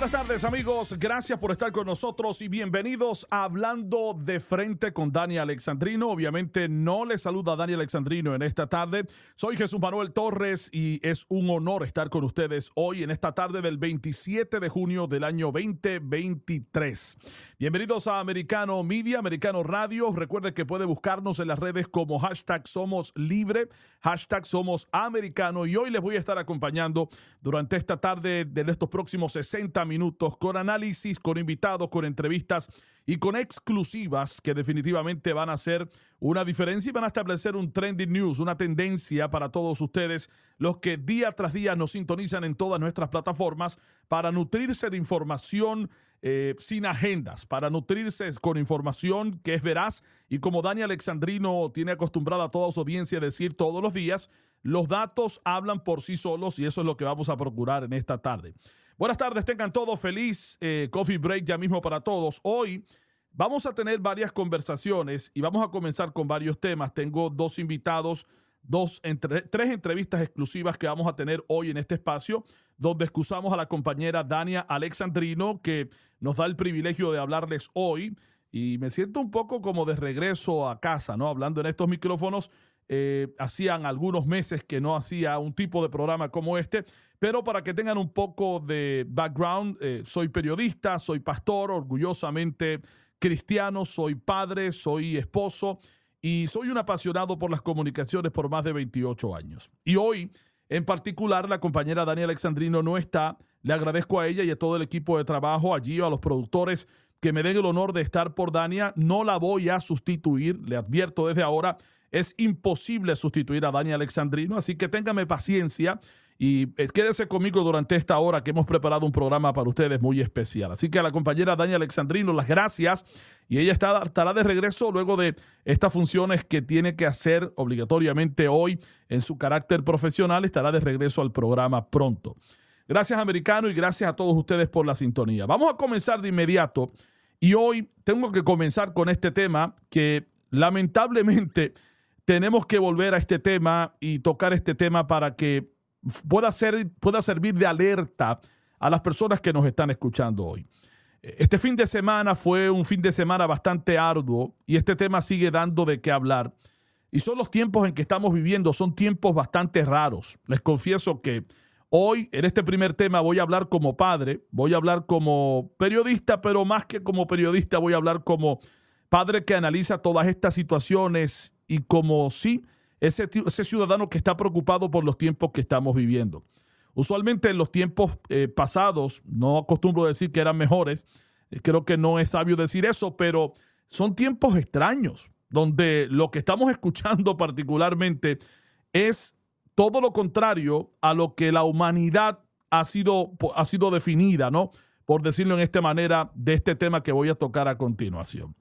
buenas tardes amigos, gracias por estar con nosotros y bienvenidos a Hablando de Frente con Dani Alexandrino. Obviamente no le saluda a Dani Alexandrino en esta tarde. Soy Jesús Manuel Torres y es un honor estar con ustedes hoy en esta tarde del 27 de junio del año 2023. Bienvenidos a Americano Media, Americano Radio. Recuerde que puede buscarnos en las redes como hashtag Somos Libre, hashtag Somos Americano y hoy les voy a estar acompañando durante esta tarde de estos próximos 60 minutos con análisis, con invitados, con entrevistas y con exclusivas que definitivamente van a hacer una diferencia y van a establecer un trending news, una tendencia para todos ustedes, los que día tras día nos sintonizan en todas nuestras plataformas para nutrirse de información eh, sin agendas, para nutrirse con información que es veraz y como Dani Alexandrino tiene acostumbrada a toda su audiencia a decir todos los días, los datos hablan por sí solos y eso es lo que vamos a procurar en esta tarde. Buenas tardes, tengan todos feliz eh, coffee break ya mismo para todos. Hoy vamos a tener varias conversaciones y vamos a comenzar con varios temas. Tengo dos invitados, dos tres entrevistas exclusivas que vamos a tener hoy en este espacio, donde excusamos a la compañera Dania Alexandrino, que nos da el privilegio de hablarles hoy. Y me siento un poco como de regreso a casa, ¿no? Hablando en estos micrófonos. Eh, hacían algunos meses que no hacía un tipo de programa como este, pero para que tengan un poco de background, eh, soy periodista, soy pastor, orgullosamente cristiano, soy padre, soy esposo y soy un apasionado por las comunicaciones por más de 28 años. Y hoy, en particular, la compañera Dani Alexandrino no está. Le agradezco a ella y a todo el equipo de trabajo, allí a los productores que me den el honor de estar por Dania. No la voy a sustituir, le advierto desde ahora. Es imposible sustituir a Dani Alexandrino, así que téngame paciencia y eh, quédese conmigo durante esta hora que hemos preparado un programa para ustedes muy especial. Así que a la compañera Dani Alexandrino, las gracias. Y ella está, estará de regreso luego de estas funciones que tiene que hacer obligatoriamente hoy en su carácter profesional. Estará de regreso al programa pronto. Gracias, americano, y gracias a todos ustedes por la sintonía. Vamos a comenzar de inmediato. Y hoy tengo que comenzar con este tema que lamentablemente tenemos que volver a este tema y tocar este tema para que pueda, ser, pueda servir de alerta a las personas que nos están escuchando hoy. Este fin de semana fue un fin de semana bastante arduo y este tema sigue dando de qué hablar. Y son los tiempos en que estamos viviendo, son tiempos bastante raros. Les confieso que hoy en este primer tema voy a hablar como padre, voy a hablar como periodista, pero más que como periodista voy a hablar como padre que analiza todas estas situaciones y como sí ese, ciudadano que está preocupado por los tiempos que estamos viviendo. Usualmente en los tiempos eh, pasados, no acostumbro decir que eran mejores, eh, creo que no es sabio decir eso, pero son tiempos extraños, donde lo que estamos escuchando particularmente es todo lo contrario a lo que la humanidad ha sido, ha sido definida, ¿no? Por decirlo en esta manera, de este tema que voy a tocar a continuación.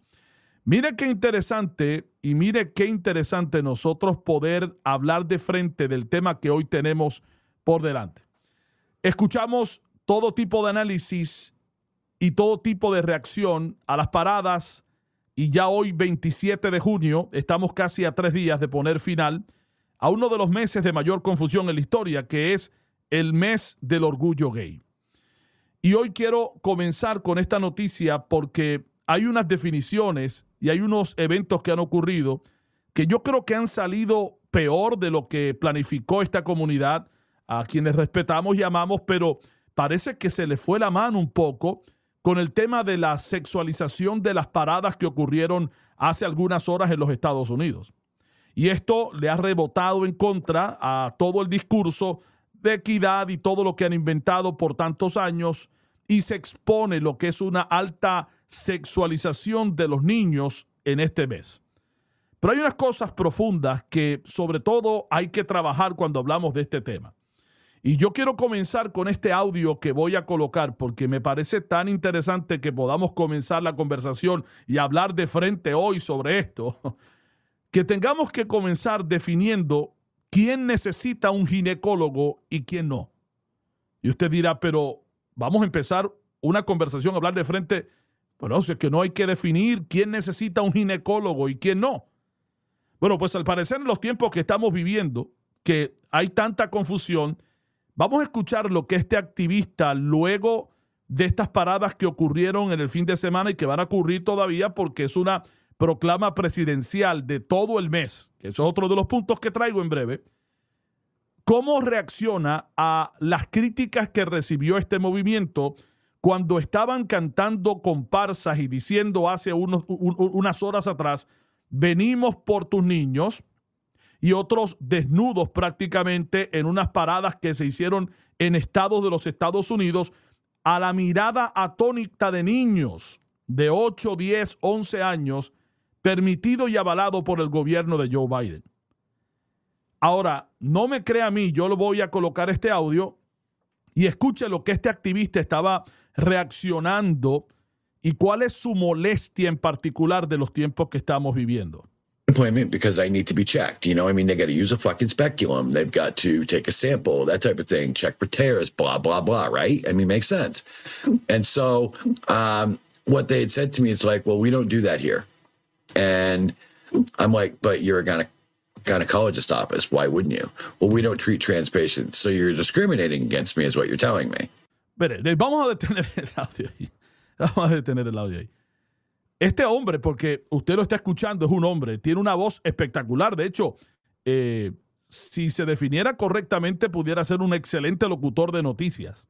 Mire qué interesante y mire qué interesante nosotros poder hablar de frente del tema que hoy tenemos por delante. Escuchamos todo tipo de análisis y todo tipo de reacción a las paradas y ya hoy 27 de junio estamos casi a tres días de poner final a uno de los meses de mayor confusión en la historia, que es el mes del orgullo gay. Y hoy quiero comenzar con esta noticia porque hay unas definiciones y hay unos eventos que han ocurrido que yo creo que han salido peor de lo que planificó esta comunidad, a quienes respetamos y amamos, pero parece que se le fue la mano un poco con el tema de la sexualización de las paradas que ocurrieron hace algunas horas en los Estados Unidos. Y esto le ha rebotado en contra a todo el discurso de equidad y todo lo que han inventado por tantos años y se expone lo que es una alta sexualización de los niños en este mes. Pero hay unas cosas profundas que sobre todo hay que trabajar cuando hablamos de este tema. Y yo quiero comenzar con este audio que voy a colocar porque me parece tan interesante que podamos comenzar la conversación y hablar de frente hoy sobre esto, que tengamos que comenzar definiendo quién necesita un ginecólogo y quién no. Y usted dirá, pero vamos a empezar una conversación, hablar de frente bueno, es que no hay que definir quién necesita un ginecólogo y quién no. Bueno, pues al parecer en los tiempos que estamos viviendo, que hay tanta confusión, vamos a escuchar lo que este activista luego de estas paradas que ocurrieron en el fin de semana y que van a ocurrir todavía porque es una proclama presidencial de todo el mes, que es otro de los puntos que traigo en breve. ¿Cómo reacciona a las críticas que recibió este movimiento cuando estaban cantando comparsas y diciendo hace unas horas atrás, venimos por tus niños, y otros desnudos prácticamente en unas paradas que se hicieron en estados de los Estados Unidos a la mirada atónita de niños de 8, 10, 11 años, permitido y avalado por el gobierno de Joe Biden. Ahora, no me crea a mí, yo lo voy a colocar este audio y escuche lo que este activista estaba reaccionando y cuál es su molestia en particular de los tiempos que estamos viviendo. appointment because I need to be checked. You know, I mean, they got to use a fucking speculum. They've got to take a sample, that type of thing, check for tears, blah, blah, blah, right? I mean, makes sense. And so um, what they had said to me is like, well, we don't do that here. And I'm like, but you're a gyne- gynecologist office. Why wouldn't you? Well, we don't treat trans patients. So you're discriminating against me, is what you're telling me. Mire, vamos a detener el audio ahí. Vamos a detener el audio ahí. Este hombre, porque usted lo está escuchando, es un hombre, tiene una voz espectacular. De hecho, eh, si se definiera correctamente, pudiera ser un excelente locutor de noticias.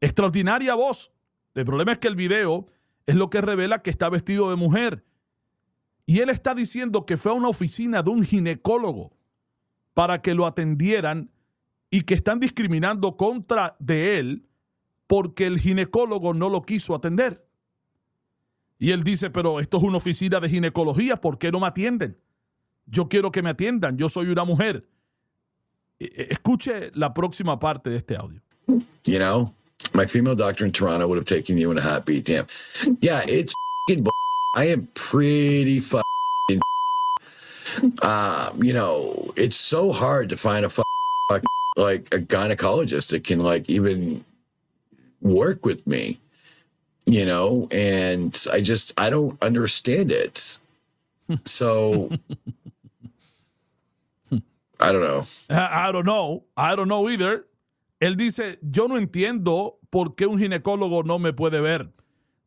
Extraordinaria voz. El problema es que el video es lo que revela que está vestido de mujer. Y él está diciendo que fue a una oficina de un ginecólogo para que lo atendieran y que están discriminando contra de él porque el ginecólogo no lo quiso atender. Y él dice, pero esto es una oficina de ginecología, ¿por qué no me atienden? Yo quiero que me atiendan, yo soy una mujer. E, e, escuche la próxima parte de este audio. You know, my female doctor in Toronto would have taken you in a hot beat. Damn. Yeah, it's fucking I am pretty fucking. Uh, you know, it's so hard to find a fucking like a gynecologist that can like even work with me. you know, and I just I don't understand it. So I don't know. I don't know. I don't know either. Él dice, yo no entiendo por qué un ginecólogo no me puede ver.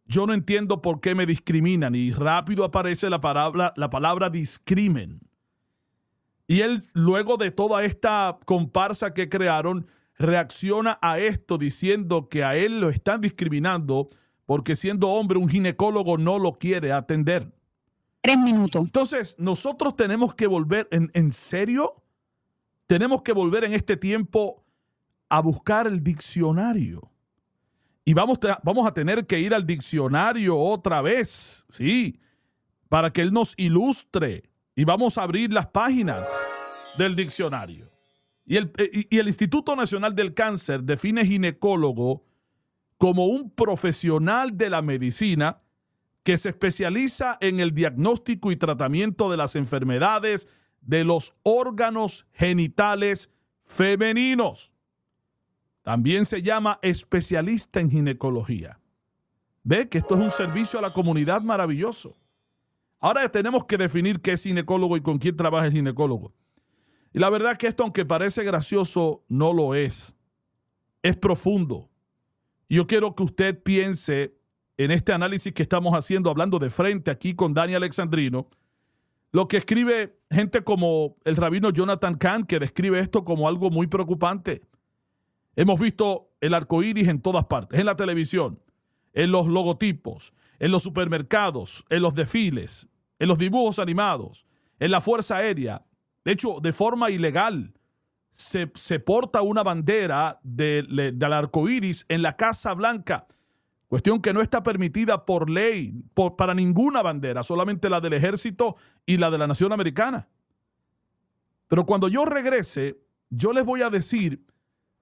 Yo no entiendo por qué me discriminan. Y rápido aparece la palabra, la palabra discrimen. Y él, luego de toda esta comparsa que crearon, reacciona a esto diciendo que a él lo están discriminando porque siendo hombre un ginecólogo no lo quiere atender. Tres minutos. Entonces, nosotros tenemos que volver, ¿en, en serio? Tenemos que volver en este tiempo a buscar el diccionario. Y vamos, vamos a tener que ir al diccionario otra vez, sí, para que él nos ilustre. Y vamos a abrir las páginas del diccionario. Y el, y el Instituto Nacional del Cáncer define ginecólogo como un profesional de la medicina que se especializa en el diagnóstico y tratamiento de las enfermedades de los órganos genitales femeninos. También se llama especialista en ginecología. Ve que esto es un servicio a la comunidad maravilloso. Ahora tenemos que definir qué es ginecólogo y con quién trabaja el ginecólogo. Y la verdad que esto, aunque parece gracioso, no lo es. Es profundo. Yo quiero que usted piense en este análisis que estamos haciendo, hablando de frente aquí con Dani Alexandrino, lo que escribe gente como el rabino Jonathan Kahn, que describe esto como algo muy preocupante. Hemos visto el arco iris en todas partes, en la televisión, en los logotipos, en los supermercados, en los desfiles, en los dibujos animados, en la Fuerza Aérea. De hecho, de forma ilegal se, porta una bandera del arco iris en la Casa Blanca. Cuestión que no está permitida por ley para ninguna bandera, solamente la del ejército y la de la nación americana. Pero cuando yo regrese, yo les voy a decir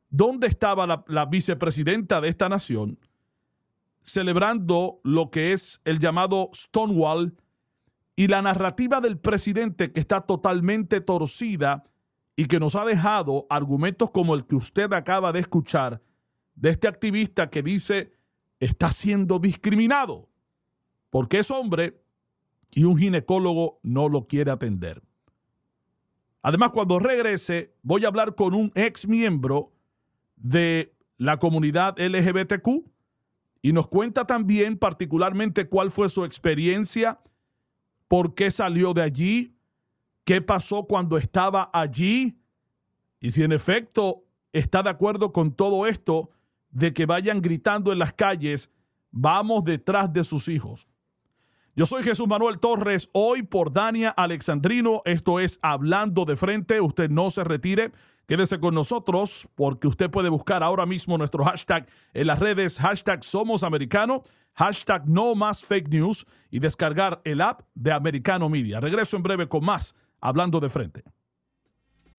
dónde estaba la, la vicepresidenta de esta nación celebrando lo que es el llamado Stonewall y la narrativa del presidente que está totalmente torcida y que nos ha dejado argumentos como el que usted acaba de escuchar de este activista que dice está siendo discriminado porque es hombre y un ginecólogo no lo quiere atender. Además, cuando regrese, voy a hablar con un ex miembro de la comunidad LGBTQ y nos cuenta también particularmente cuál fue su experiencia, por qué salió de allí, qué pasó cuando estaba allí y si en efecto está de acuerdo con todo esto de que vayan gritando en las calles, vamos detrás de sus hijos. Yo soy Jesús Manuel Torres, hoy por Dania Alexandrino, esto es Hablando de Frente, usted no se retire, quédese con nosotros porque usted puede buscar ahora mismo nuestro hashtag en las redes, hashtag Somos Americano, hashtag No Más Fake News y descargar el app de Americano Media. Regreso en breve con más Hablando de Frente.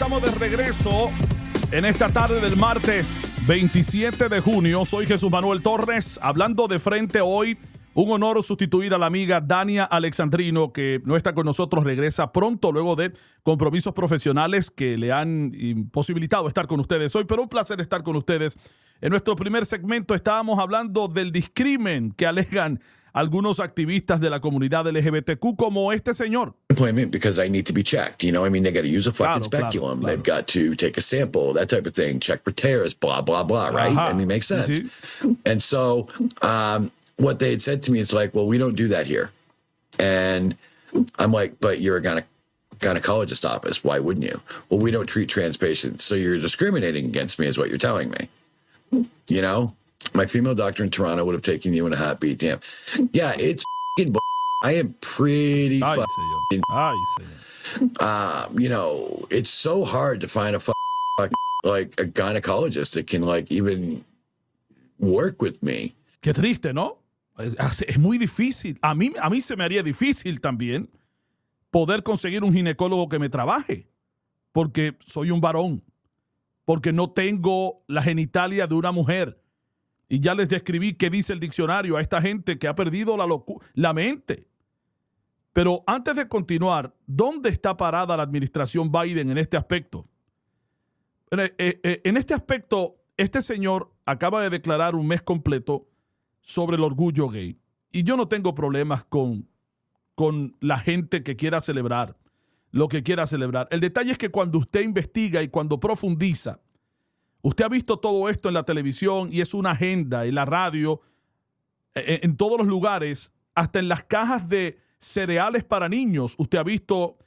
Estamos de regreso en esta tarde del martes 27 de junio. Soy Jesús Manuel Torres, hablando de frente hoy. Un honor sustituir a la amiga Dania Alexandrino, que no está con nosotros, regresa pronto luego de compromisos profesionales que le han imposibilitado estar con ustedes hoy, pero un placer estar con ustedes. En nuestro primer segmento estábamos hablando del discrimen que alegan algunos activistas de la comunidad LGBTQ como este señor. Because I need to be checked. You know, I mean, they got to use a fucking Claro, claro, speculum. claro. They've got to take a sample, that type of thing. Check for tears, blah blah blah. Right? Ajá. I mean, makes Sí, sense. sí. And so, um, what they had said to me is like, well, we don't do that here. And I'm like, but you're a gyne- gynecologist office. Why wouldn't you? Well, we don't treat trans patients. So you're discriminating against me, is what you're telling me. You know, my female doctor in Toronto would have taken you in a heartbeat. Damn. Yeah, it's bull. I am pretty Ay, fucking señor. um, you know, it's so hard to find a fu- like a gynecologist that can like even work with me. Qué triste, ¿no? Es, ah, es muy difícil. A mí, a mí se me haría difícil también poder conseguir un ginecólogo que me trabaje, porque soy un varón, porque no tengo la genitalia de una mujer. Y ya les describí qué dice el diccionario a esta gente que ha perdido la, mente. Pero antes de continuar, ¿dónde está parada la administración Biden en este aspecto? Eh, eh, En este aspecto, este señor acaba de declarar un mes completo sobre el orgullo gay. Y yo no tengo problemas con, con la gente que quiera celebrar lo que quiera celebrar. El detalle es que cuando usted investiga y cuando profundiza, usted ha visto todo esto en la televisión y es una agenda, en la radio, en, en todos los lugares, hasta en las cajas de cereales para niños, usted ha visto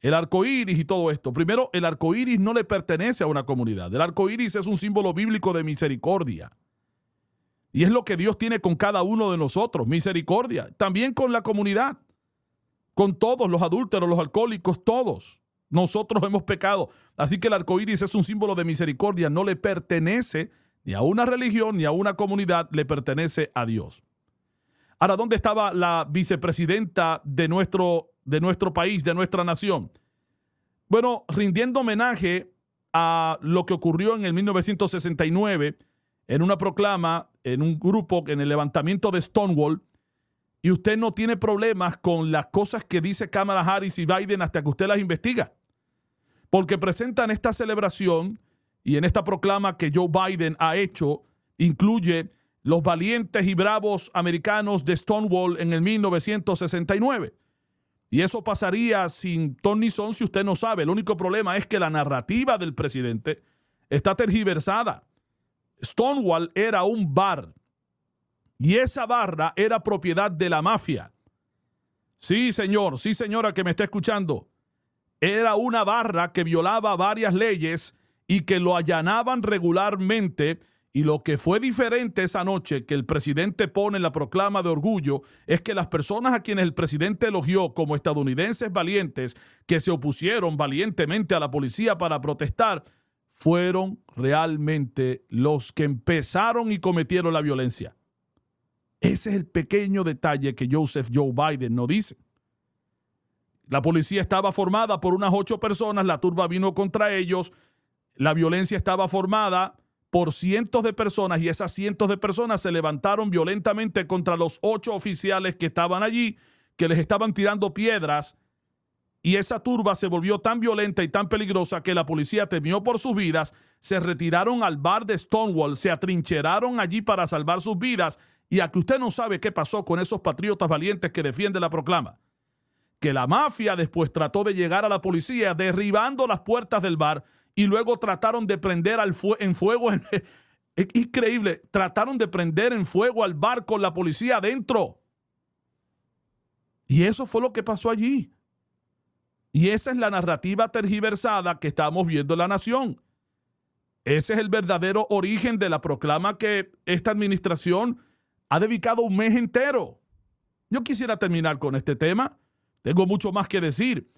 el arco iris y todo esto. Primero, el arco iris no le pertenece a una comunidad. El arco iris es un símbolo bíblico de misericordia. Y es lo que Dios tiene con cada uno de nosotros, misericordia. También con la comunidad, con todos los adúlteros, los alcohólicos, todos. Nosotros hemos pecado. Así que el arco iris es un símbolo de misericordia, no le pertenece ni a una religión ni a una comunidad, le pertenece a Dios. Ahora, ¿dónde estaba la vicepresidenta de nuestro, de nuestro país, de nuestra nación? Bueno, rindiendo homenaje a lo que ocurrió en el 1969 en una proclama, en un grupo, en el levantamiento de Stonewall, y usted no tiene problemas con las cosas que dice Kamala Harris y Biden hasta que usted las investiga. Porque presentan esta celebración y en esta proclama que Joe Biden ha hecho, incluye los valientes y bravos americanos de Stonewall en el 1969. Y eso pasaría sin ton ni son si usted no sabe. El único problema es que la narrativa del presidente está tergiversada. Stonewall era un bar y esa barra era propiedad de la mafia. Sí, señor, sí, señora que me está escuchando. Era una barra que violaba varias leyes y que lo allanaban regularmente. Y lo que fue diferente esa noche que el presidente pone en la proclama de orgullo es que las personas a quienes el presidente elogió como estadounidenses valientes que se opusieron valientemente a la policía para protestar fueron realmente los que empezaron y cometieron la violencia. Ese es el pequeño detalle que Joseph Joe Biden no dice. La policía estaba formada por unas ocho personas, la turba vino contra ellos, la violencia estaba formada por cientos de personas y esas cientos de personas se levantaron violentamente contra los ocho oficiales que estaban allí, que les estaban tirando piedras y esa turba se volvió tan violenta y tan peligrosa que la policía temió por sus vidas, se retiraron al bar de Stonewall, se atrincheraron allí para salvar sus vidas y a que usted no sabe qué pasó con esos patriotas valientes que defienden la proclama. Que la mafia después trató de llegar a la policía derribando las puertas del bar y luego trataron de prender al en fuego. es increíble, trataron de prender en fuego al bar con la policía adentro. Y eso fue lo que pasó allí. Y esa es la narrativa tergiversada que estamos viendo en la nación. Ese es el verdadero origen de la proclama que esta administración ha dedicado un mes entero. Yo quisiera terminar con este tema. Tengo mucho más que decir.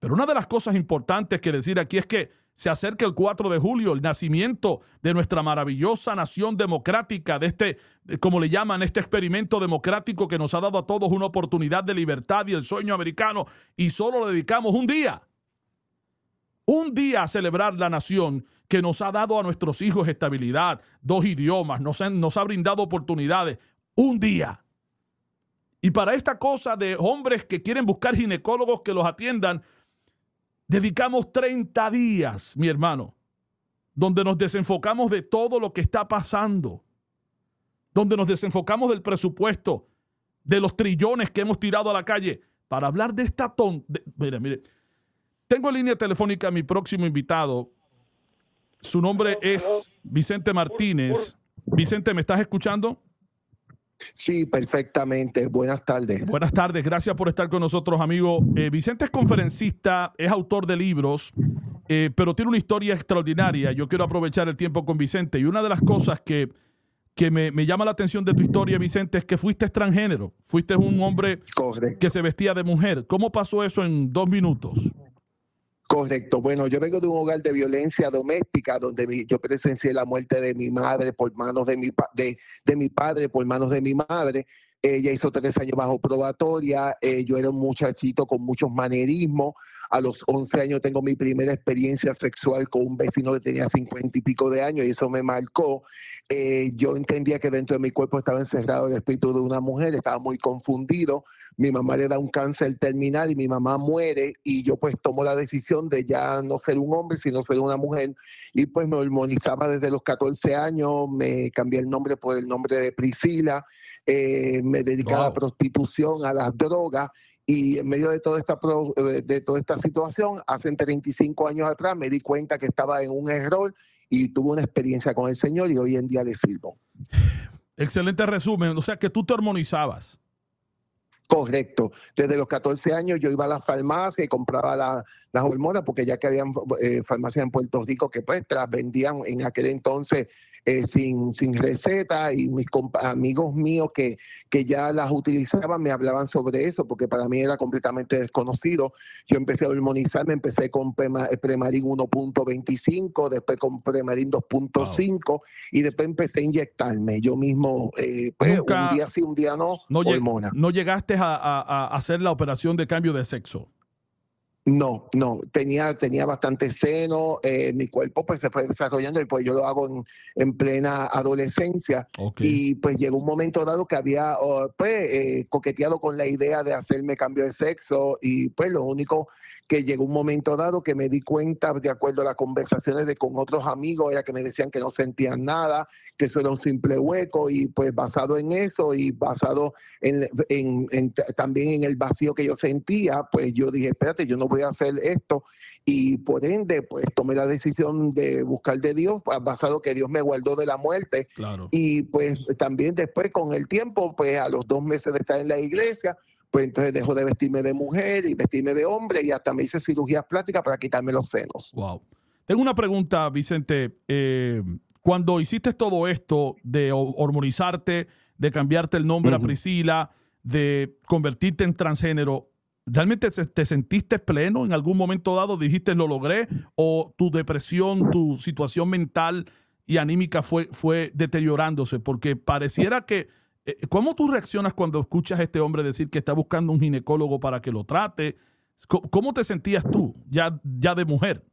Pero una de las cosas importantes que decir aquí es que se acerca el 4 de julio, el nacimiento de nuestra maravillosa nación democrática, de este, como le llaman, este experimento democrático que nos ha dado a todos una oportunidad de libertad y el sueño americano, y solo le dedicamos un día, un día a celebrar la nación que nos ha dado a nuestros hijos estabilidad, dos idiomas, nos, nos ha brindado oportunidades, un día. Y para esta cosa de hombres que quieren buscar ginecólogos que los atiendan, Dedicamos 30 días, mi hermano, donde nos desenfocamos de todo lo que está pasando, donde nos desenfocamos del presupuesto, de los trillones que hemos tirado a la calle, para hablar de esta ton... mire, mire, tengo en línea telefónica a mi próximo invitado. Su nombre es Vicente Martínez. Vicente, ¿me estás escuchando? Sí, perfectamente. Buenas tardes. Buenas tardes. Gracias por estar con nosotros, amigo. Eh, Vicente es conferencista, es autor de libros, eh, pero tiene una historia extraordinaria. Yo quiero aprovechar el tiempo con Vicente. Y una de las cosas que, que me, llama la atención de tu historia, Vicente, es que fuiste extranjero. Fuiste un hombre que se vestía de mujer. ¿Cómo pasó eso en dos minutos? Correcto. Bueno, yo vengo de un hogar de violencia doméstica donde yo presencié la muerte de mi madre por manos de mi, de, de mi padre, por manos de mi madre. Ella hizo tres años bajo probatoria. Eh, yo era un muchachito con muchos manerismos. A los 11 años tengo mi primera experiencia sexual con un vecino que tenía 50 y pico de años y eso me marcó. Eh, yo entendía que dentro de mi cuerpo estaba encerrado el espíritu de una mujer, estaba muy confundido. Mi mamá le da un cáncer terminal y mi mamá muere y yo pues tomo la decisión de ya no ser un hombre, sino ser una mujer. Y pues me hormonizaba desde los 14 años, me cambié el nombre por el nombre de Priscila, eh, me dedicaba a la prostitución, a las drogas y en medio de toda esta eh, de toda esta situación, hace 35 años atrás me di cuenta que estaba en un error y tuve una experiencia con el Señor y hoy en día le sirvo. Excelente resumen, o sea que tú te armonizabas. Correcto. Desde los 14 años yo iba a la farmacia y compraba las hormonas porque ya que había eh, farmacias en Puerto Rico que pues las vendían en aquel entonces eh, sin, sin receta y mis amigos míos que, que ya las utilizaban me hablaban sobre eso porque para mí era completamente desconocido. Yo empecé a hormonizarme, empecé con Premarin 1.25, después con Premarin 2.5 y después empecé a inyectarme yo mismo, eh, pues, un día sí, un día no, no hormona. ¿No llegaste a, a hacer la operación de cambio de sexo? No, no, tenía, tenía bastante seno, eh, mi cuerpo pues se fue desarrollando y pues yo lo hago en, en plena adolescencia. Y pues llegó un momento dado que había oh, pues eh, coqueteado con la idea de hacerme cambio de sexo y pues lo único que llegó un momento dado que me di cuenta, de acuerdo a las conversaciones de con otros amigos, era que me decían que no sentían nada, que eso era un simple hueco, y pues basado en eso y basado en, también en el vacío que yo sentía, pues yo dije, espérate, yo no voy a hacer esto, y por ende, pues tomé la decisión de buscar de Dios, basado que Dios me guardó de la muerte, y pues también después con el tiempo, pues a los dos meses de estar en la iglesia, pues entonces dejo de vestirme de mujer y vestirme de hombre y hasta me hice cirugías plásticas para quitarme los senos. Wow. Tengo una pregunta, Vicente. Eh, cuando hiciste todo esto de hormonizarte, de cambiarte el nombre a Priscila, de convertirte en transgénero, ¿realmente te sentiste pleno en algún momento dado? ¿Dijiste lo logré? ¿O tu depresión, tu situación mental y anímica fue, fue deteriorándose? Porque pareciera que... Eh, ¿Cómo tú reaccionas cuando escuchas a este hombre decir que está buscando un ginecólogo para que lo trate? ¿Cómo te sentías tú, ya, ya de mujer?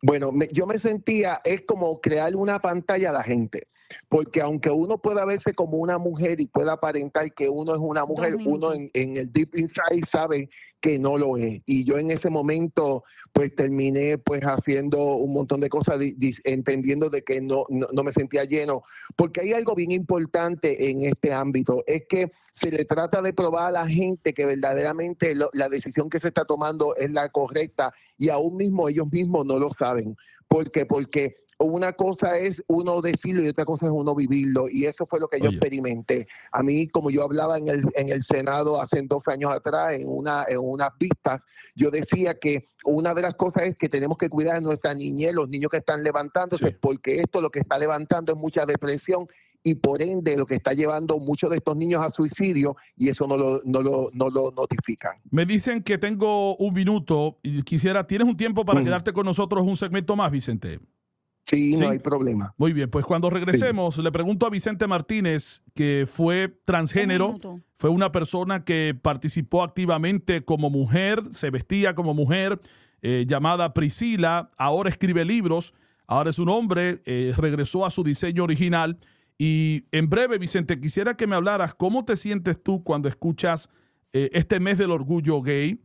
Bueno, yo me sentía, es como crear una pantalla a la gente, porque aunque uno pueda verse como una mujer y pueda aparentar que uno es una mujer, uno en, en, el deep inside sabe que no lo es. Y yo en ese momento pues terminé pues haciendo un montón de cosas, entendiendo de que no, no, me sentía lleno, porque hay algo bien importante en este ámbito, es que se le trata de probar a la gente que verdaderamente la decisión que se está tomando es la correcta y aún mismo ellos mismos no lo saben. ¿Por qué? Porque una cosa es uno decirlo y otra cosa es uno vivirlo. Y eso fue lo que yo experimenté. A mí, como yo hablaba en el, en el Senado hace dos años atrás, en, una, en unas pistas, yo decía que una de las cosas es que tenemos que cuidar a nuestra niñez, los niños que están levantándose, porque esto lo que está levantando es mucha depresión y por ende lo que está llevando muchos de estos niños a suicidio y eso no lo, no lo, no lo notifican. Me dicen que tengo un minuto y quisiera, ¿tienes un tiempo para quedarte con nosotros un segmento más, Vicente? Sí, no hay problema. Muy bien, pues cuando regresemos, le pregunto a Vicente Martínez, que fue transgénero, fue una persona que participó activamente como mujer, se vestía como mujer, eh, llamada Priscila, ahora escribe libros, ahora es un hombre, eh, regresó a su diseño original. Y en breve, Vicente, quisiera que me hablaras cómo te sientes tú cuando escuchas eh, este mes del orgullo gay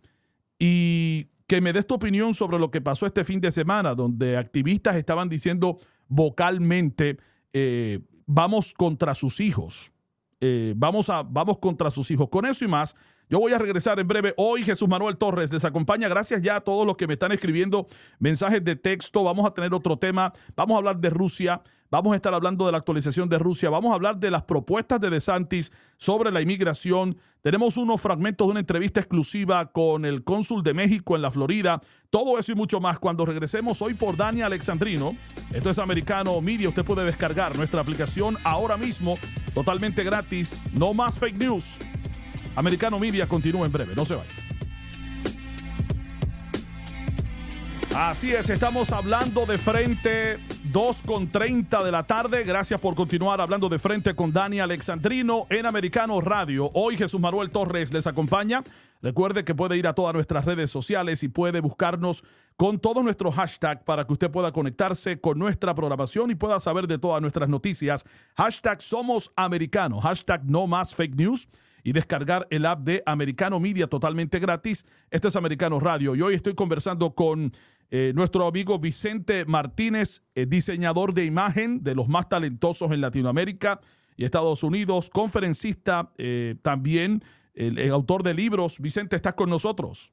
y que me des tu opinión sobre lo que pasó este fin de semana, donde activistas estaban diciendo vocalmente, eh, vamos contra sus hijos, eh, vamos, a, vamos contra sus hijos. Con eso y más, yo voy a regresar en breve. Hoy Jesús Manuel Torres les acompaña. Gracias ya a todos los que me están escribiendo mensajes de texto. Vamos a tener otro tema. Vamos a hablar de Rusia. Vamos a estar hablando de la actualización de Rusia. Vamos a hablar de las propuestas de DeSantis sobre la inmigración. Tenemos unos fragmentos de una entrevista exclusiva con el cónsul de México en la Florida. Todo eso y mucho más cuando regresemos hoy por Dani Alexandrino. Esto es Americano Media. Usted puede descargar nuestra aplicación ahora mismo totalmente gratis. No más fake news. Americano Media continúa en breve. No se vaya. Así es, estamos hablando de frente 2 con 30 de la tarde. Gracias por continuar hablando de frente con Dani Alexandrino en Americano Radio. Hoy Jesús Manuel Torres les acompaña. Recuerde que puede ir a todas nuestras redes sociales y puede buscarnos con todos nuestros hashtags para que usted pueda conectarse con nuestra programación y pueda saber de todas nuestras noticias. Hashtag Somos Americanos, hashtag No Más Fake News y descargar el app de Americano Media totalmente gratis. Esto es Americano Radio y hoy estoy conversando con eh, nuestro amigo Vicente Martínez, eh, diseñador de imagen de los más talentosos en Latinoamérica y Estados Unidos, conferencista eh, también, el, autor de libros. Vicente, ¿estás con nosotros?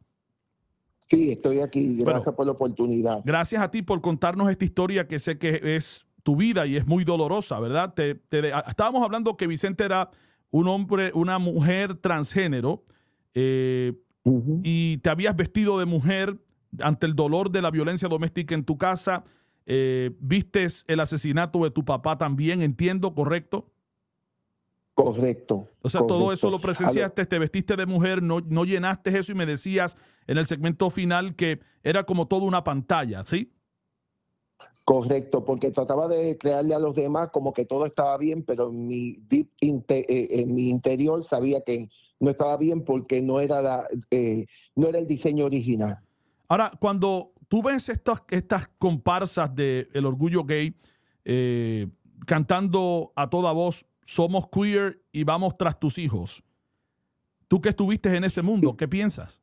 Sí, estoy aquí. Gracias por la oportunidad. Gracias a ti por contarnos esta historia que sé que es tu vida y es muy dolorosa, ¿verdad? estábamos hablando que Vicente era un hombre, una mujer transgénero y te habías vestido de mujer ante el dolor de la violencia doméstica en tu casa, eh, vistes el asesinato de tu papá también, entiendo, ¿correcto? Correcto. O sea, todo eso lo presenciaste, te vestiste de mujer, no, no llenaste eso y me decías en el segmento final que era como toda una pantalla, ¿sí? Correcto, porque trataba de crearle a los demás como que todo estaba bien, pero en mi, deep eh, en mi interior sabía que no estaba bien porque no era, la, eh, no era el diseño original. Ahora, cuando tú ves estas, estas comparsas de El Orgullo Gay eh, cantando a toda voz, somos queer y vamos tras tus hijos, tú que estuviste en ese mundo, ¿qué piensas?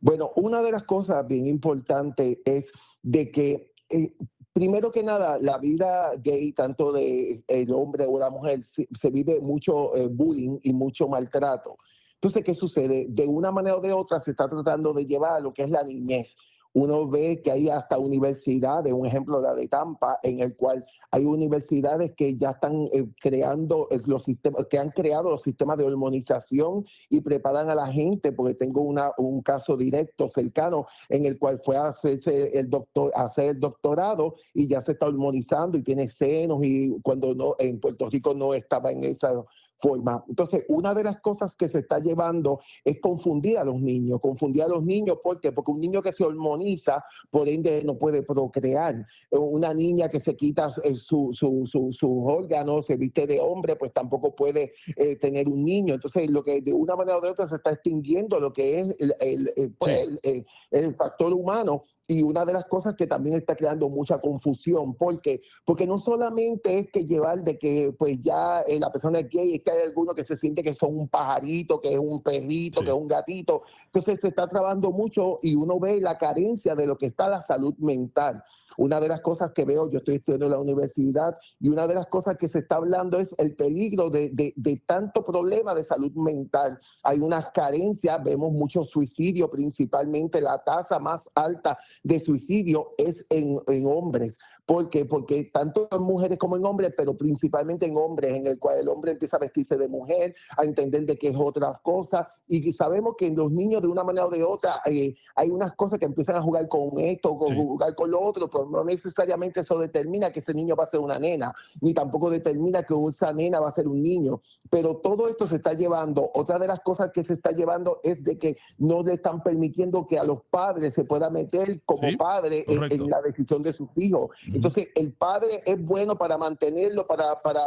Bueno, una de las cosas bien importantes es de que, eh, primero que nada, la vida gay, tanto de el hombre o la mujer, se, vive mucho eh, bullying y mucho maltrato. Entonces, ¿qué sucede? De una manera o de otra se está tratando de llevar a lo que es la niñez. Uno ve que hay hasta universidades, un ejemplo la de Tampa, en el cual hay universidades que ya están eh, creando los sistemas, que han creado los sistemas de hormonización y preparan a la gente, porque tengo una, un caso directo, cercano, en el cual fue a hacerse el doctor, hacer el doctorado y ya se está hormonizando y tiene senos y cuando no, en Puerto Rico no estaba en esa forma. Entonces, una de las cosas que se está llevando es confundir a los niños, confundir a los niños, ¿por qué? Porque un niño que se hormoniza, por ende, no puede procrear. Una niña que se quita eh, su, su, su, sus órganos, se viste de hombre, pues tampoco puede eh, tener un niño. Entonces, lo que de una manera o de otra se está extinguiendo lo que es el, el, pues, el, el factor humano y una de las cosas que también está creando mucha confusión, porque porque no solamente es que llevar de que pues ya eh, la persona es gay, que hay algunos que se siente que son un pajarito, que es un perrito, que es un gatito, entonces se está trabajando mucho y uno ve la carencia de lo que está la salud mental. Una de las cosas que veo, yo estoy estudiando en la universidad, y una de las cosas que se está hablando es el peligro de, de, de tanto problema de salud mental. Hay unas carencias, vemos mucho suicidio, principalmente la tasa más alta de suicidio es en, en hombres. ¿Por qué? Porque tanto en mujeres como en hombres, pero principalmente en hombres, en el cual el hombre empieza a vestirse de mujer, a entender de que es otra cosa. Y sabemos que en los niños, de una manera o de otra, eh, hay unas cosas que empiezan a jugar con esto, con Sí. jugar con lo otro, no necesariamente eso determina que ese niño va a ser una nena, ni tampoco determina que esa nena va a ser un niño. Pero todo esto se está llevando. Otra de las cosas que se está llevando es de que no le están permitiendo que a los padres se pueda meter como Sí, padre en, la decisión de sus hijos. Entonces, el padre es bueno para mantenerlo, para, para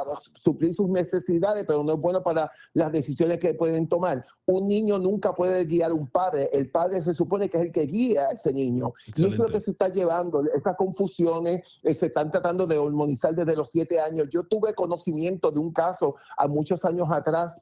suplir sus necesidades, pero no es bueno para las decisiones que pueden tomar. Un niño nunca puede guiar a un padre. El padre se supone que es el que guía a ese niño. Y eso es lo que se está llevando. Estas confusiones se están tratando de hormonizar desde los siete años. Yo tuve conocimiento de un caso a muchos años atrás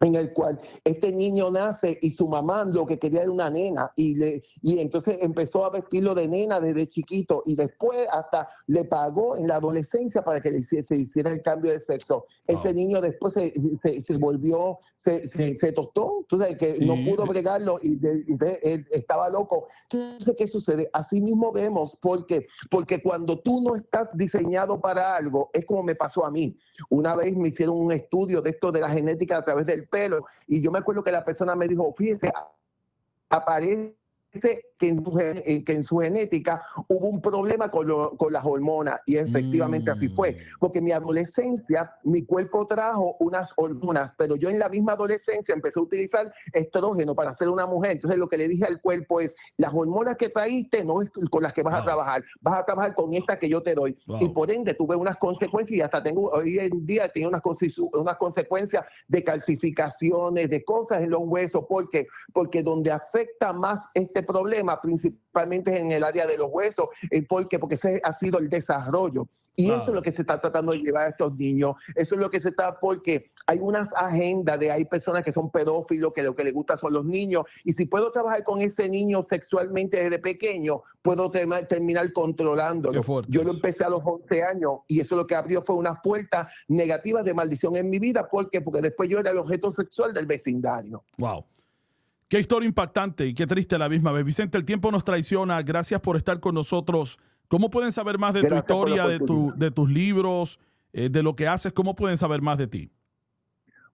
en el cual este niño nace y su mamá lo que quería era una nena y le y entonces empezó a vestirlo de nena desde chiquito y después hasta le pagó en la adolescencia para que le se hiciera el cambio de sexo. Ese niño después se, se, se volvió, se, se, se tostó, sabes que Sí, no pudo sí. bregarlo y, de- de- estaba loco. Entonces, ¿qué sucede? Así mismo vemos, porque, porque cuando tú no estás diseñado para algo, es como me pasó a mí. Una vez me hicieron un estudio de esto de la genética a través del pelo. Y yo me acuerdo que la persona me dijo, fíjese, a- aparece que en, su, que en su genética hubo un problema con, lo- con las hormonas y efectivamente así fue, Mm. porque en mi adolescencia mi cuerpo trajo unas hormonas, pero yo en la misma adolescencia empecé a utilizar estrógeno para ser una mujer, entonces lo que le dije al cuerpo es, las hormonas que traíste no es con las que vas Wow. a trabajar, vas a trabajar con esta que yo te doy Wow. y por ende tuve unas consecuencias y hasta tengo hoy en día tengo unas, unas consecuencias de calcificaciones, de cosas en los huesos, porque porque donde afecta más este problema principalmente en el área de los huesos, porque porque ese ha sido el desarrollo. Y eso es lo que se está tratando de llevar a estos niños. Eso es lo que se está, porque hay unas agendas de hay personas que son pedófilos, que lo que les gusta son los niños. Y si puedo trabajar con ese niño sexualmente desde pequeño, puedo tema- terminar controlándolo. Yo lo empecé a los 11 años y eso lo que abrió fue unas puertas negativas de maldición en mi vida. ¿Por qué? Porque después yo era el objeto sexual del vecindario. Wow. Qué historia impactante y qué triste a la misma vez. Vicente, el tiempo nos traiciona. Gracias por estar con nosotros. ¿Cómo pueden saber más de tu Gracias historia, de, tu, oportunidad. de tus libros, eh, de lo que haces? ¿Cómo pueden saber más de ti?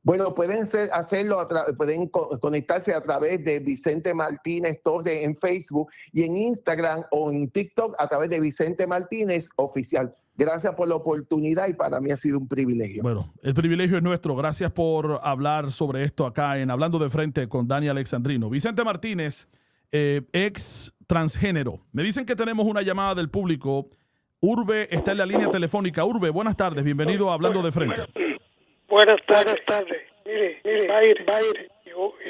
Bueno, pueden ser, hacerlo, a pueden co- conectarse a través de Vicente Martínez Torres en Facebook y en Instagram o en TikTok a través de Vicente Martínez Oficial. Gracias por la oportunidad y para mí ha sido un privilegio. Bueno, el privilegio es nuestro. Gracias por hablar sobre esto acá en Hablando de Frente con Dani Alexandrino. Vicente Martínez, eh, ex transgénero. Me dicen que tenemos una llamada del público. Urbe está en la línea telefónica. Urbe, buenas tardes. Bienvenido a Hablando de Frente. Buenas tardes. Buenas tardes. Mire, mire, va a ir, va a ir.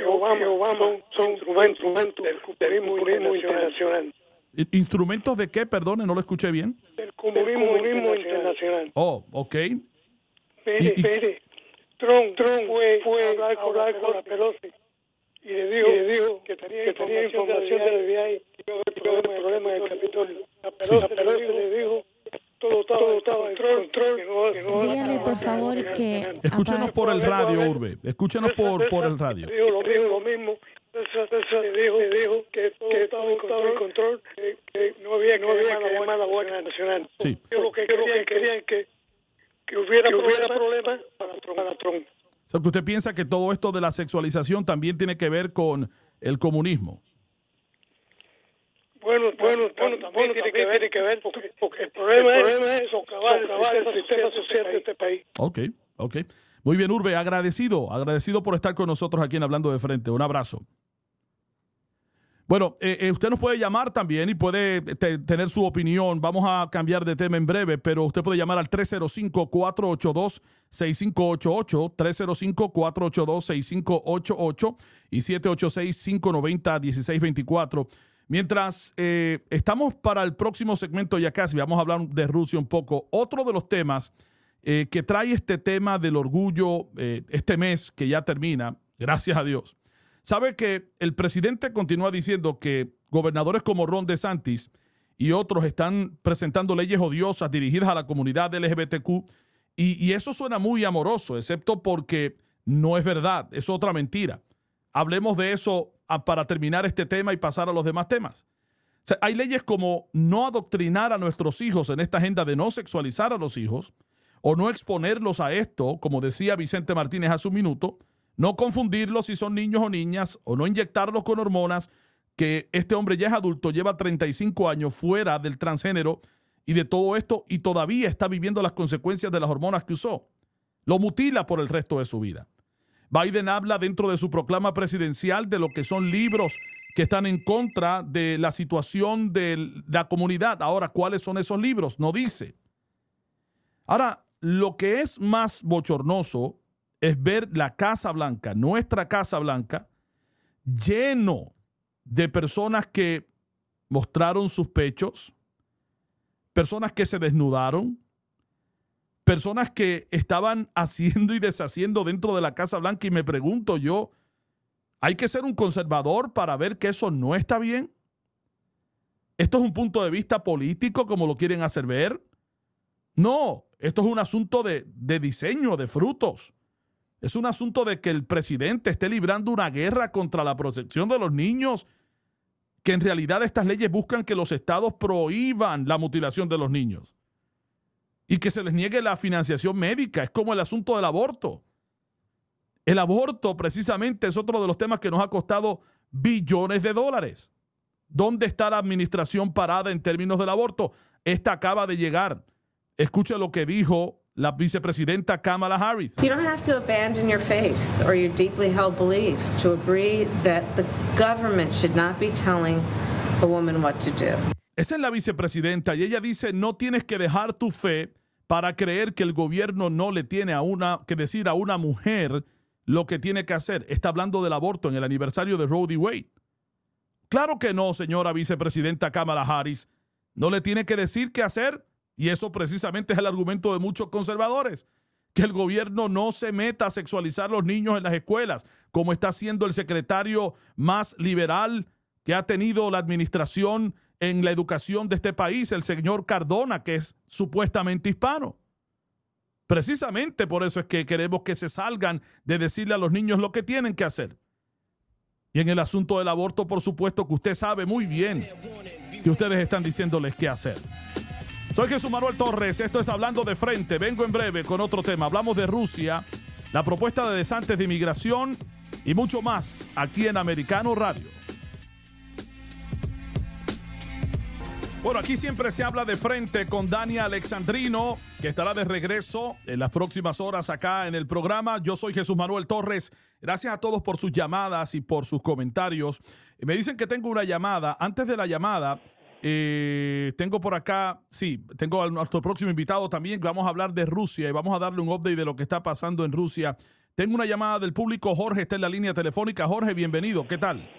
Obama, y Obama son instrumentos, instrumentos del comunismo internacional. I- ¿Instrumentos de qué? Perdone, no lo escuché bien. Del comunismo, internacional. Oh, ok. Mire, Y- y- mire, Trump, Trump fue, fue a hablar, con- hablar con la Pelosi y le dijo, y le dijo que tenía, que tenía información del FBI y iba a haber problemas, en el Capitolio. La Pelosi, la Pelosi le dijo todo estaba, todo estaba en control, que no, que no Dígale, por favor, que Escúchenos por el radio, Urbe. Escúchenos por, por el radio. Dijo lo mismo, lo mismo. Esa, dijo, le dijo que todo estaba en control, en control que, que no había, no había que llamar a la Guardia Nacional. Sí. Yo lo que quería, querían que, que hubiera, que hubiera problemas para Trump. Para Trump. O sea, que usted piensa que todo esto de la sexualización también tiene que ver con el comunismo. Bueno, bueno, bueno, también tiene que ver, tiene que ver porque, porque el problema, es socavar, socavar el sistema social de este país. Ok, ok. Muy bien, Urbe, agradecido, agradecido por estar con nosotros aquí en Hablando de Frente. Un abrazo. Bueno, eh, eh, usted nos puede llamar también y puede tener su opinión. Vamos a cambiar de tema en breve, pero usted puede llamar al 305-482-6588, 305-482-6588 y 786-590-1624. Mientras eh, estamos para el próximo segmento ya casi, vamos a hablar de Rusia un poco. Otro de los temas eh, que trae este tema del orgullo eh, este mes que ya termina, gracias a Dios. Sabe que el presidente continúa diciendo que gobernadores como Ron DeSantis y otros están presentando leyes odiosas dirigidas a la comunidad LGBTQ y, y eso suena muy amoroso, excepto porque no es verdad, es otra mentira. Hablemos de eso ah, para terminar este tema y pasar a los demás temas. hay leyes como no adoctrinar a nuestros hijos en esta agenda de no sexualizar a los hijos, o no exponerlos a esto, como decía Vicente Martínez hace un minuto, no confundirlos si son niños o niñas, o no inyectarlos con hormonas, que este hombre ya es adulto, lleva 35 años fuera del transgénero y de todo esto y todavía está viviendo las consecuencias de las hormonas que usó. Lo mutila por el resto de su vida. Biden habla dentro de su proclama presidencial de lo que son libros que están en contra de la situación de la comunidad. Ahora, ¿cuáles son esos libros? No dice. Ahora, lo que es más bochornoso es ver la Casa Blanca, nuestra Casa Blanca, lleno de personas que mostraron sus pechos, personas que se desnudaron, personas que estaban haciendo y deshaciendo dentro de la Casa Blanca y me pregunto yo, ¿hay que ser un conservador para ver que eso no está bien? ¿Esto es un punto de vista político como lo quieren hacer ver? No, esto es un asunto de, diseño, de frutos. Es un asunto de que el presidente esté librando una guerra contra la protección de los niños, que en realidad estas leyes buscan que los estados prohíban la mutilación de los niños y que se les niegue la financiación médica. Es como el asunto del aborto. El aborto precisamente es otro de los temas que nos ha costado billones de dólares. ¿Dónde está la administración parada en términos del aborto? Esta acaba de llegar. Escucha lo que dijo la vicepresidenta Kamala Harris. You don't have to abandon your faith or your deeply held beliefs to agree that the government should not be telling a woman what to do. Esa es la vicepresidenta y ella dice, no tienes que dejar tu fe para creer que el gobierno no le tiene a una que decir a una mujer lo que tiene que hacer. Está hablando del aborto en el aniversario de Roe v. Wade. Claro que no, señora vicepresidenta Kamala Harris. No le tiene que decir qué hacer y eso precisamente es el argumento de muchos conservadores, que el gobierno no se meta a sexualizar a los niños en las escuelas, como está haciendo el secretario más liberal que ha tenido la administración en la educación de este país, el señor Cardona, que es supuestamente hispano. Precisamente por eso es que queremos que se salgan de decirle a los niños lo que tienen que hacer. Y en el asunto del aborto, por supuesto que usted sabe muy bien que ustedes están diciéndoles qué hacer. Soy Jesús Manuel Torres, esto es Hablando de Frente. Vengo en breve con otro tema. Hablamos de Rusia, la propuesta de desantes de inmigración y mucho más aquí en Americano Radio. Bueno, aquí siempre se habla de frente con Dani Alexandrino, que estará de regreso en las próximas horas acá en el programa. Yo soy Jesús Manuel Torres. Gracias a todos por sus llamadas y por sus comentarios. Me dicen que tengo una llamada. Antes de la llamada, eh, tengo por acá, sí, tengo a nuestro próximo invitado también. Vamos a hablar de Rusia y vamos a darle un update de lo que está pasando en Rusia. Tengo una llamada del público. Jorge está en la línea telefónica. Jorge, bienvenido. ¿Qué tal?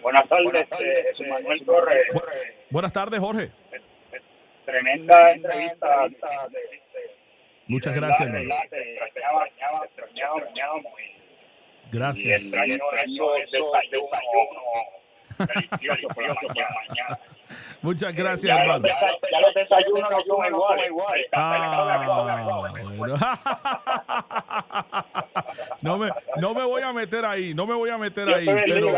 Buenas tardes, buenas tardes eh, Manuel Torres. buenas tardes, Jorge. Tremenda entrevista. Muchas gracias, hermano. Gracias. Y Muchas gracias, hermano. Ya los desayunos no son iguales. Ah, no, me, no me voy a meter ahí, no me voy a meter ahí. Pero,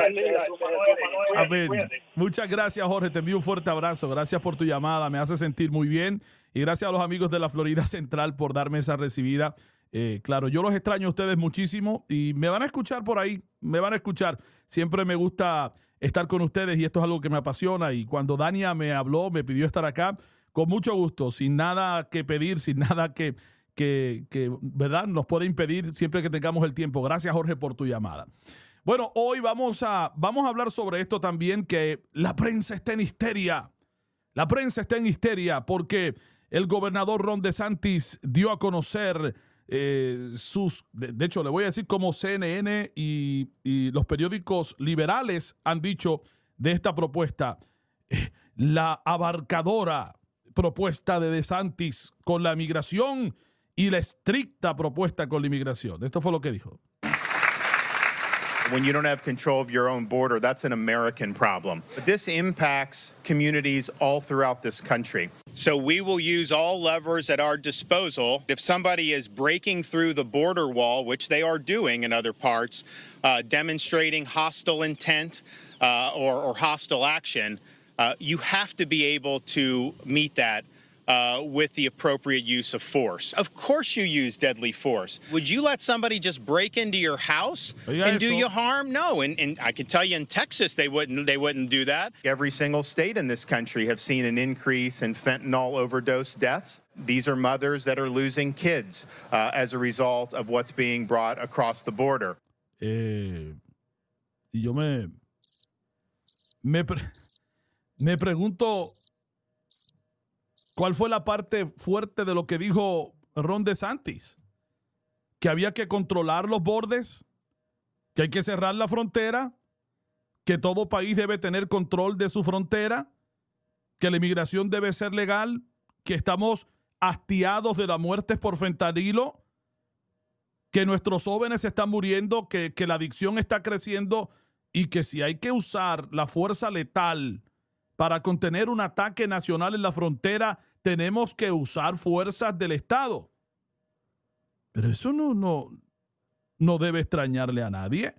a ver, muchas gracias, Jorge. Te envío un fuerte abrazo. Gracias por tu llamada. Me hace sentir muy bien. Y gracias a los amigos de la Florida Central por darme esa recibida. Eh, claro, yo los extraño a ustedes muchísimo y me van a escuchar por ahí, me van a escuchar. Siempre me gusta estar con ustedes y esto es algo que me apasiona. Y cuando Dania me habló, me pidió estar acá, con mucho gusto, sin nada que pedir, sin nada que, que, ¿verdad? nos puede impedir siempre que tengamos el tiempo. Gracias, Jorge, por tu llamada. Bueno, hoy vamos a, vamos a hablar sobre esto también, que la prensa está en histeria. La prensa está en histeria porque el gobernador Ron DeSantis dio a conocer eh, sus, de, hecho le voy a decir como CNN y, los periódicos liberales han dicho de esta propuesta, la abarcadora propuesta de DeSantis con la migración y la estricta propuesta con la inmigración. Esto fue lo que dijo. When you don't have control of your own border, that's an American problem. But this impacts communities all throughout this country. So we will use all levers at our disposal. If somebody is breaking through the border wall, which they are doing in other parts, uh, demonstrating hostile intent uh, or, or, hostile action, uh, you have to be able to meet that uh, with the appropriate use of force. Of course, you use deadly force. Would you let somebody just break into your house and do you harm? No, and, and I can tell you in Texas they wouldn't they wouldn't do that. Every single state in this country have seen an increase in fentanyl overdose deaths. These are mothers that are losing kids uh, as a result of what's being brought across the border. Eh, yo me me, pre me pregunto ¿Cuál fue la parte fuerte de lo que dijo Ron DeSantis? Que había que controlar los bordes, que hay que cerrar la frontera, que todo país debe tener control de su frontera, que la inmigración debe ser legal, que estamos hastiados de la muerte por fentanilo, que nuestros jóvenes están muriendo, que la adicción está creciendo y que si hay que usar la fuerza letal para contener un ataque nacional en la frontera, tenemos que usar fuerzas del Estado. Pero eso no, no, no debe extrañarle a nadie.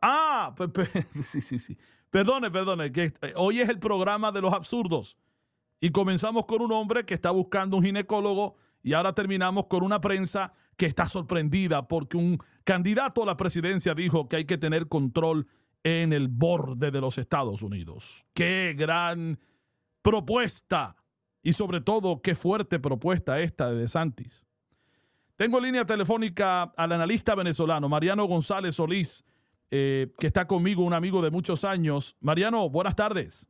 Ah, sí, sí, sí. Perdone, perdone, eh, hoy es el programa de los absurdos. Y comenzamos con un hombre que está buscando un ginecólogo y ahora terminamos con una prensa que está sorprendida porque un candidato a la presidencia dijo que hay que tener control en el borde de los Estados Unidos. Qué gran propuesta y sobre todo qué fuerte propuesta esta de DeSantis. Tengo en línea telefónica al analista venezolano Mariano González Solís, eh, que está conmigo, un amigo de muchos años. Mariano, buenas tardes.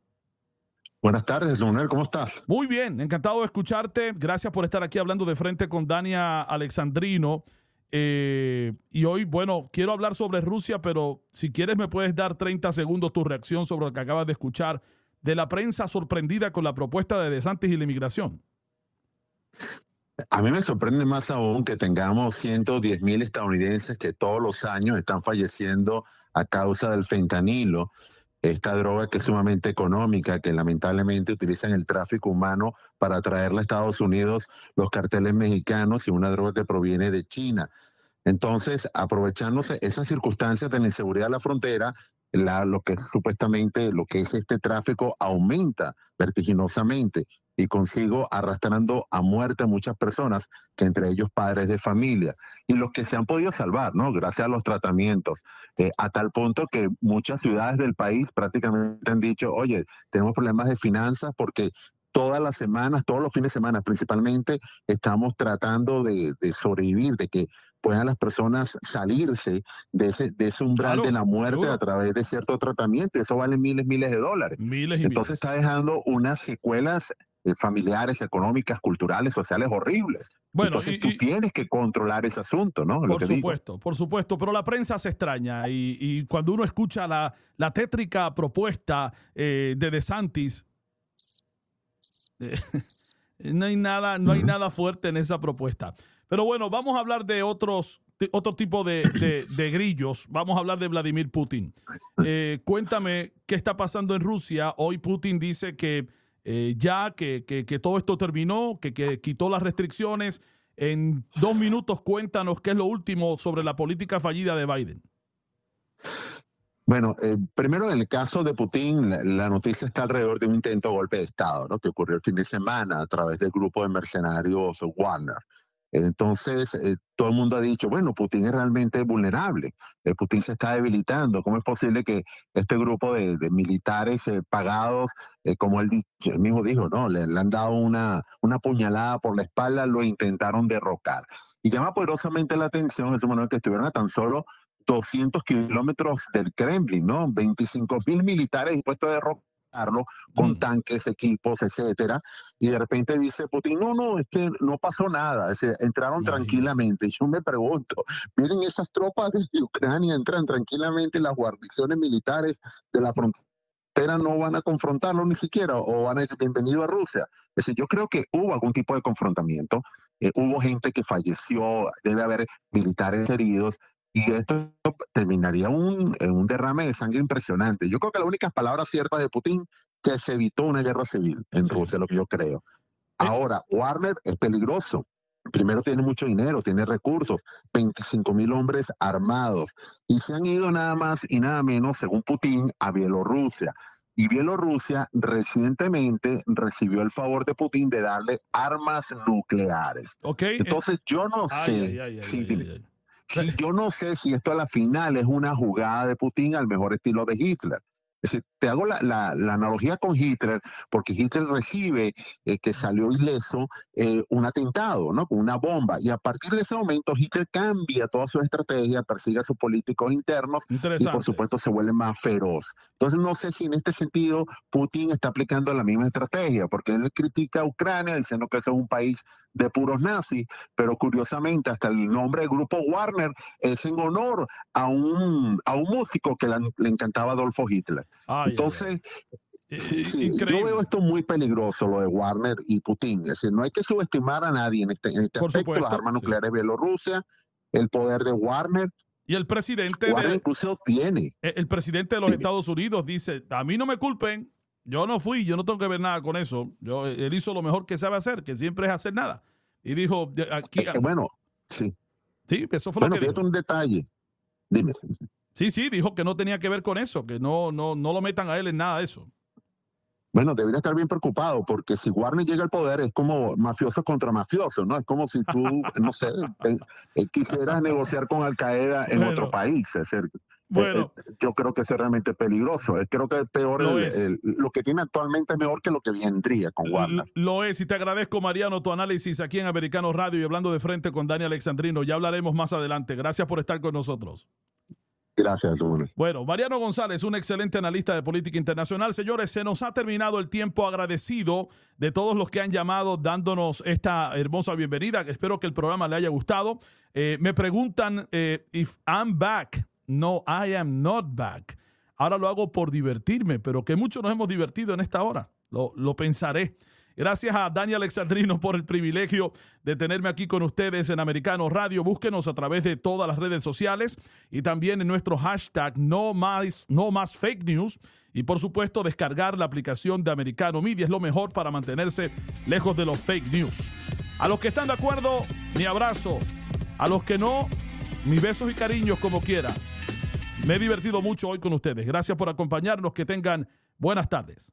Buenas tardes, Leonel, ¿cómo estás? Muy bien, encantado de escucharte. Gracias por estar aquí hablando de frente con Dania Alexandrino. Eh, y hoy, bueno, quiero hablar sobre Rusia, pero si quieres me puedes dar 30 segundos tu reacción sobre lo que acabas de escuchar de la prensa sorprendida con la propuesta de DeSantis y la inmigración. A mí me sorprende más aún que tengamos 110 mil estadounidenses que todos los años están falleciendo a causa del fentanilo, esta droga que es sumamente económica, que lamentablemente utilizan el tráfico humano para traerla a Estados Unidos los carteles mexicanos y una droga que proviene de China. Entonces, aprovechándose esas circunstancias de la inseguridad de la frontera, la, lo que supuestamente lo que es este tráfico aumenta vertiginosamente y consigo arrastrando a muerte a muchas personas, que entre ellos padres de familia, y los que se han podido salvar, ¿no? Gracias a los tratamientos, eh, a tal punto que muchas ciudades del país prácticamente han dicho, oye, tenemos problemas de finanzas porque todas las semanas, todos los fines de semana principalmente, estamos tratando de, de sobrevivir, de que puedan las personas salirse de ese, de ese umbral de la muerte a través de cierto tratamiento. Eso vale miles, miles de dólares. Miles y Entonces está dejando unas secuelas familiares, económicas, culturales, sociales horribles. Bueno, Entonces tú tienes que controlar ese asunto, ¿no? por supuesto, por supuesto, pero la prensa se extraña y, cuando uno escucha la, la tétrica propuesta eh, de DeSantis, eh, no hay nada, no hay nada fuerte en esa propuesta. Pero bueno, vamos a hablar de otros otro tipo de, grillos. Vamos a hablar de Vladimir Putin. Eh, cuéntame qué está pasando en Rusia. Hoy Putin dice que eh, ya que, todo esto terminó, que, quitó las restricciones. En dos minutos cuéntanos qué es lo último sobre la política fallida de Biden. Bueno, eh, primero en el caso de Putin, la, noticia está alrededor de un intento de golpe de Estado, ¿no? que ocurrió el fin de semana a través del grupo de mercenarios Warner. Entonces, eh, todo el mundo ha dicho, bueno, Putin es realmente vulnerable, eh, Putin se está debilitando, ¿cómo es posible que este grupo de, militares eh, pagados, como él, mismo dijo, no, le, han dado una, una puñalada por la espalda, lo intentaron derrocar? Y llama poderosamente la atención, es Manuel, que estuvieron a tan solo 200 kilómetros del Kremlin, ¿no? 25 mil militares dispuestos a derrocar con tanques, equipos, etcétera, y de repente dice Putin, no, no, es que no pasó nada, entraron tranquilamente. Y yo me pregunto, miren esas tropas de Ucrania entran tranquilamente, las guarniciones militares de la frontera no van a confrontarlo ni siquiera o van a decir bienvenido a Rusia. Es decir, yo creo que hubo algún tipo de confrontamiento, eh, hubo gente que falleció, debe haber militares heridos, y esto terminaría un, en un derrame de sangre impresionante. Yo creo que la única palabra cierta de Putin que se evitó una guerra civil en Rusia, lo que yo creo. Ahora, Warner es peligroso. Primero tiene mucho dinero, tiene recursos, 25 mil hombres armados y se han ido nada más y nada menos, según Putin, a Bielorrusia. Y Bielorrusia recientemente recibió el favor de Putin de darle armas nucleares. Okay. Entonces, yo no sé si yo no sé si esto a la final es una jugada de Putin al mejor estilo de Hitler. Decir, te hago la, analogía con Hitler, porque Hitler recibe eh, que salió ileso eh, un atentado, ¿no? Con una bomba. Y a partir de ese momento, Hitler cambia toda su estrategia, persigue a sus políticos internos y, por supuesto, se vuelve más feroz. Entonces, no sé si en este sentido Putin está aplicando la misma estrategia, porque él critica a Ucrania diciendo que eso es un país de puros nazis, pero curiosamente hasta el nombre del grupo Warner es en honor a un, a un músico que le, encantaba Adolfo Hitler. Entonces, yo veo esto muy peligroso, lo de Warner y Putin. Es decir, no hay que subestimar a nadie en este, en este aspecto. las armas nucleares de Bielorrusia, el poder de Warner. Y el presidente incluso tiene. El, presidente de los Estados Unidos dice, a mí no me culpen, yo no fui, yo no tengo que ver nada con eso. Yo, él hizo lo mejor que sabe hacer, que siempre es hacer nada. Y dijo, aquí... Eh, bueno, sí. Sí, eso fue lo que dijo. un detalle. Dime. Sí, sí, dijo que no tenía que ver con eso, que no, no, no lo metan a él en nada de eso. Bueno, debería estar bien preocupado porque si Warner llega al poder es como mafioso contra mafioso, ¿no? Es como si tú, no sé, eh, quisieras negociar con Al Qaeda en otro país. Es decir, bueno, eh, yo creo que es realmente peligroso. Creo que el peor, lo, lo que tiene actualmente es mejor que lo que vendría con Warner. Lo es, y te agradezco, Mariano, tu análisis aquí en Americano Radio y hablando de frente con Dani Alexandrino. Ya hablaremos más adelante. Gracias por estar con nosotros. Gracias, Bueno, Mariano González, un excelente analista de política internacional. Señores, se nos ha terminado el tiempo agradecido de todos los que han llamado dándonos esta hermosa bienvenida. Espero que el programa le haya gustado. Eh, me preguntan eh, if I'm back. No, I am not back. Ahora lo hago por divertirme, pero que muchos nos hemos divertido en esta hora. Lo, lo pensaré. Gracias a Dani Alexandrino por el privilegio de tenerme aquí con ustedes en Americano Radio. Búsquenos a través de todas las redes sociales y también en nuestro hashtag no más, no más fake news. Y por supuesto, descargar la aplicación de Americano Media es lo mejor para mantenerse lejos de los fake news. A los que están de acuerdo, mi abrazo. A los que no, mis besos y cariños como quiera. Me he divertido mucho hoy con ustedes. Gracias por acompañarnos. Que tengan buenas tardes.